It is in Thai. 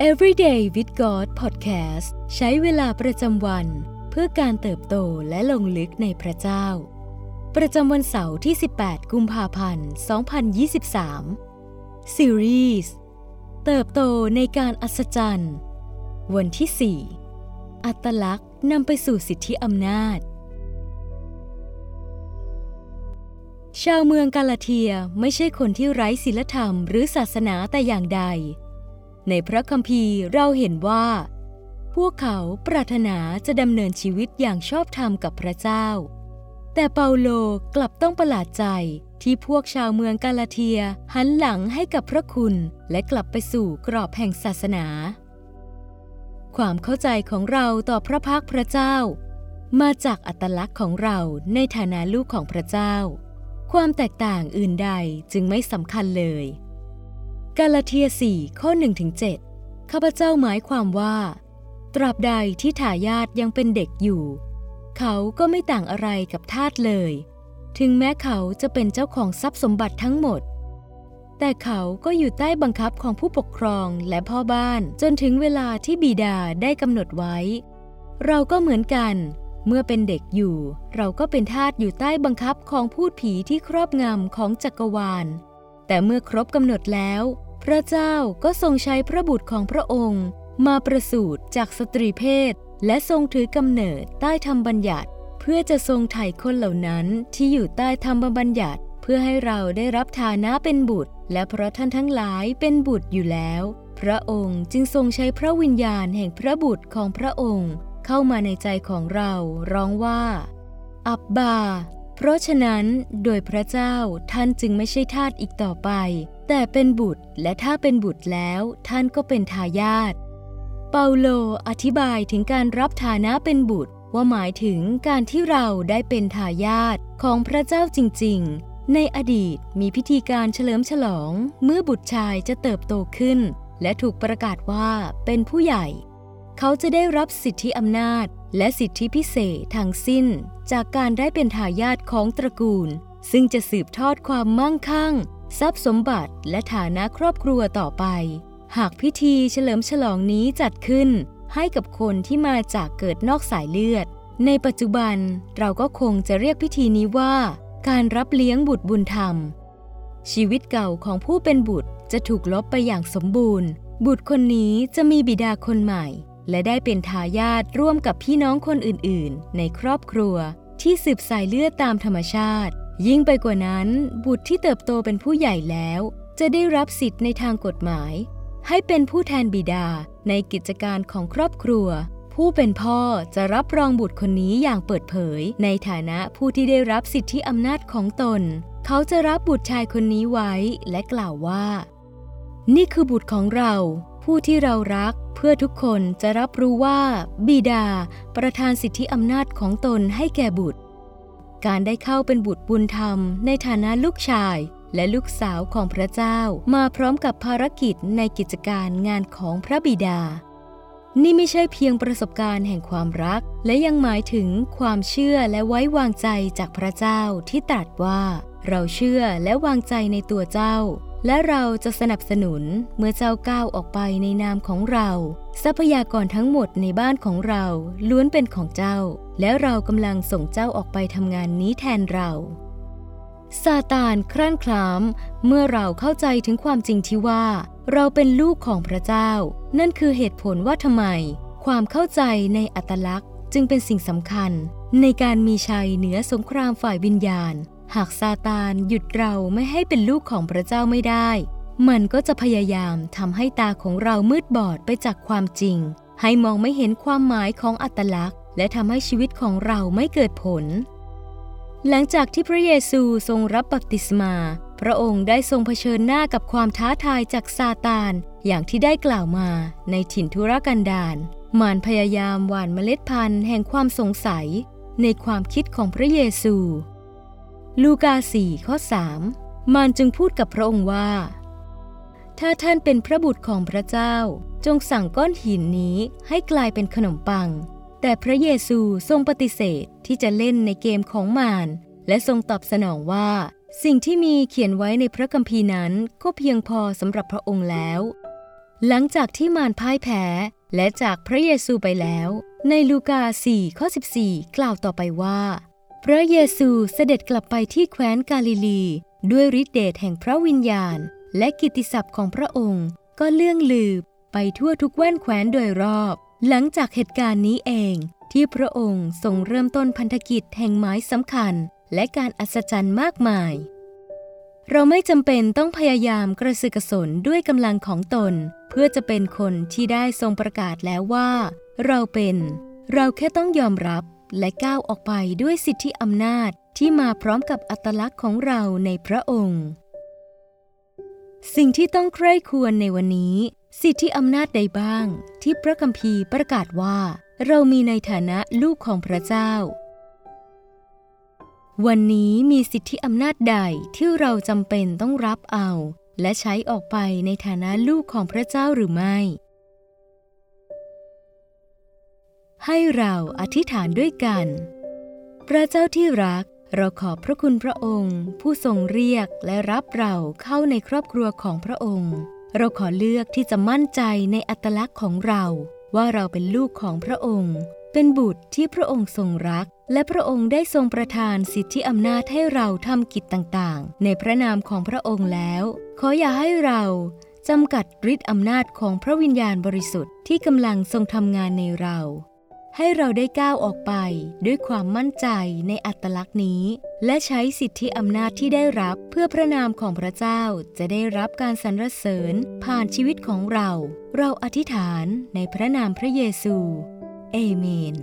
Everyday with God Podcast ใช้เวลาประจำวันเพื่อการเติบโตและลงลึกในพระเจ้า ประจำวันเสาร์ที่ 18 กุมภาพันธ์ 2023 ซีรีส์เติบโตในการอัศจรรย์ วันที่ 4 อัตลักษณ์นำไปสู่สิทธิอำนาจ ชาวเมืองกาลาเทียไม่ใช่คนที่ไร้ศีลธรรมหรือศาสนาแต่อย่างใด ในพระคัมภีร์เราเห็นว่า พวกเขาปรารถนาจะดำเนินชีวิตอย่างชอบธรรมกับพระเจ้า แต่เปาโลกลับต้องประหลาดใจที่พวกชาวเมืองกาลาเทียหันหลังให้กับพระคุณและกลับไปสู่กรอบแห่งศาสนา ความเข้าใจของเราต่อพระพักพระเจ้า มาจากอัตลักษณ์ของเราในฐานะลูกของพระเจ้า ความแตกต่างอื่นใดจึงไม่สำคัญเลย กาลาเทีย4ข้อ1-7ข้าพเจ้าหมายความว่า ตราบใดที่ทายาทยังเป็นเด็กอยู่ เขาก็ไม่ต่างอะไรกับทาสเลย ถึงแม้เขาจะเป็นเจ้าของทรัพย์สมบัติทั้งหมด แต่เขาก็อยู่ใต้บังคับของผู้ปกครองและพ่อบ้านจนถึงเวลาที่บิดาได้กำหนดไว้ เราก็เหมือนกัน เมื่อเป็นเด็กอยู่ เราก็เป็นทาสอยู่ใต้บังคับของพูดผีที่ครอบงำของจักรวาล แต่เมื่อครบกำหนดแล้ว พระเจ้าก็ทรงใช้พระบุตรของพระองค์ มาประสูติจากสตรีเพศ และทรงถือกำเนิดใต้ธรรมบัญญัติ เพื่อจะทรงไถ่คนเหล่านั้นที่อยู่ใต้ธรรมบัญญัติ เพื่อให้เราได้รับฐานะเป็นบุตร และเพราะท่านทั้งหลายเป็นบุตรอยู่แล้ว พระองค์จึงทรงใช้พระวิญญาณแห่งพระบุตรของพระองค์ เข้ามาในใจของเราร้องว่า อับบา เพราะฉะนั้นโดยพระเจ้าท่านจึงไม่ใช่ทาสอีกต่อไป แต่เป็นบุตรและถ้าเป็นบุตรแล้วท่านก็เป็นทายาทเปาโลอธิบายถึงการรับฐานะเป็นบุตร ว่าหมายถึงการที่เราได้เป็นทายาทของพระเจ้าจริง ๆ ในอดีตมีพิธีการเฉลิมฉลอง เมื่อบุตรชายจะเติบโตขึ้น และถูกประกาศว่าเป็นผู้ใหญ่ เขาจะได้รับสิทธิอำนาจ และสิทธิพิเศษทั้งสิ้นจากการได้เป็นทายาทของตระกูล ซึ่งจะสืบทอดความมั่งคั่ง ทรัพย์สมบัติและฐานะครอบครัวต่อไป หากพิธีเฉลิมฉลองนี้จัดขึ้น ให้กับคนที่มาจากเกิดนอกสายเลือด ในปัจจุบันเราก็คงจะเรียกพิธีนี้ว่า การรับเลี้ยงบุตรบุญธรรม ชีวิตเก่าของผู้เป็นบุตรจะถูกลบไปอย่างสมบูรณ์ บุตรคนนี้จะมีบิดาคนใหม่ และได้เป็นทายาทร่วมกับพี่น้องคนอื่นๆ ในครอบครัว ที่สืบสายเลือดตามธรรมชาติ ยิ่งไปกว่านั้น บุตรที่เติบโตเป็นผู้ใหญ่แล้ว จะได้รับสิทธิ์ในทางกฎหมาย ให้เป็นผู้แทนบิดาในกิจการของครอบครัว ผู้เป็นพ่อจะรับรองบุตรคนนี้อย่างเปิดเผย ในฐานะผู้ที่ได้รับสิทธิอำนาจของตน เขาจะรับบุตรชายคนนี้ไว้และกล่าวว่า นี่คือบุตรของเรา ผู้ที่เรารักเพื่อทุกคนจะรับรู้ว่า บิดา ประทานสิทธิอำนาจของตนให้แก่บุตร การได้เข้าเป็นบุตรบุญธรรม ในฐานะลูกชายและลูกสาวของพระเจ้ามาพร้อมกับภารกิจในกิจการงานของพระบิดา นี่ไม่ใช่เพียงประสบการณ์แห่งความรัก และยังหมายถึงความเชื่อและไว้วางใจจากพระเจ้าที่ตรัสว่า เราเชื่อและวางใจในตัวเจ้า และเราจะสนับสนุนเมื่อเจ้าก้าวออกไปในนามของเรา ทรัพยากรทั้งหมดในบ้านของเราล้วนเป็นของเจ้า และเรากำลังส่งเจ้าออกไปทำงานนี้แทนเราซาตานครั่นคล้ามเมื่อเราเข้าใจถึงความจริงที่ว่า เราเป็นลูกของพระเจ้า นั่นคือเหตุผลว่าทำไม ความเข้าใจในอัตลักษณ์ จึงเป็นสิ่งสำคัญ ในการมีชัยเหนือสงครามฝ่ายวิญญาณ หากซาตานหยุดเราไม่ให้เป็นลูกของพระเจ้าไม่ได้ มันก็จะพยายามทำให้ตาของเรามืดบอดไปจากความจริง ให้มองไม่เห็นความหมายของอัตลักษณ์ และทำให้ชีวิตของเราไม่เกิดผล หลังจากที่พระเยซูทรงรับบัพติศมา พระองค์ได้ทรงเผชิญหน้ากับความท้าทายจากซาตานอย่างที่ได้กล่าวมาในถิ่นทุรกันดารมารพยายามหว่านเมล็ดพันธุ์แห่งความสงสัย ในความคิดของพระเยซู ลูกาสี่ข้อ3มารจึงพูดกับพระองค์ว่า ถ้าท่านเป็นพระบุตรของพระเจ้า จงสั่งก้อนหินนี้ให้กลายเป็นขนมปัง แต่พระเยซูทรงปฏิเสธที่จะเล่นในเกมของมาร และทรงตอบสนองว่า สิ่งที่มีเขียนไว้ในพระคัมภีร์นั้นก็เพียงพอสำหรับพระองค์แล้ว หลังจากที่มารพ่ายแพ้และจากพระเยซูไปแล้ว ในลูกา4ข้อ14 กล่าวต่อไปว่า พระเยซูเสด็จกลับไปที่แคว้นกาลิลี ด้วยฤทธิเดชแห่งพระวิญญาณ และกิตติศัพท์ของพระองค์ ก็เลื่องลือไปทั่วทุกแว่นแคว้นโดยรอบ หลังจากเหตุการณ์นี้เองที่พระองค์ทรงเริ่มต้นพันธกิจแห่งไม้สำคัญ และการอัศจรรย์มากมาย เราไม่จำเป็นต้องพยายามกระสือกระสนด้วยกำลังของตน เพื่อจะเป็นคนที่ได้ทรงประกาศแล้วว่า เราเป็น เราแค่ต้องยอมรับ และก้าวออกไปด้วยสิทธิอำนาจที่มาพร้อมกับอัตลักษณ์ของเราในพระองค์ สิ่งที่ต้องใคร่ควรในวันนี้ สิทธิอำนาจใดบ้าง ที่พระคัมภีร์ประกาศว่า เรามีในฐานะลูกของพระเจ้า วันนี้มีสิทธิอำนาจใดที่เราจำเป็นต้องรับเอา และใช้ออกไปในฐานะลูกของพระเจ้าหรือไม่ ให้เราอธิษฐานด้วยกัน พระเจ้าที่รักเราขอบพระคุณพระองค์ ผู้ทรงเรียกและรับเราเข้าในครอบครัวของพระองค์ เราขอเลือกที่จะมั่นใจในอัตลักษณ์ของเรา ว่าเราเป็นลูกของพระองค์ เป็นบุตรที่พระองค์ทรงรัก และพระองค์ได้ทรงประทานสิทธิอำนาจให้เราทำกิจต่างๆ ในพระนามของพระองค์แล้ว ขออย่าให้เราจำกัดฤทธิอำนาจของพระวิญญาณบริสุทธิ์ที่กำลังทรงทำงานในเรา ให้เราได้ก้าวออกไปด้วยความมั่นใจในอัตลักษณ์นี้ และใช้สิทธิอำนาจที่ได้รับเพื่อพระนามของพระเจ้าจะได้รับการสรรเสริญผ่านชีวิตของเรา เราอธิษฐานในพระนามพระเยซู เอเมน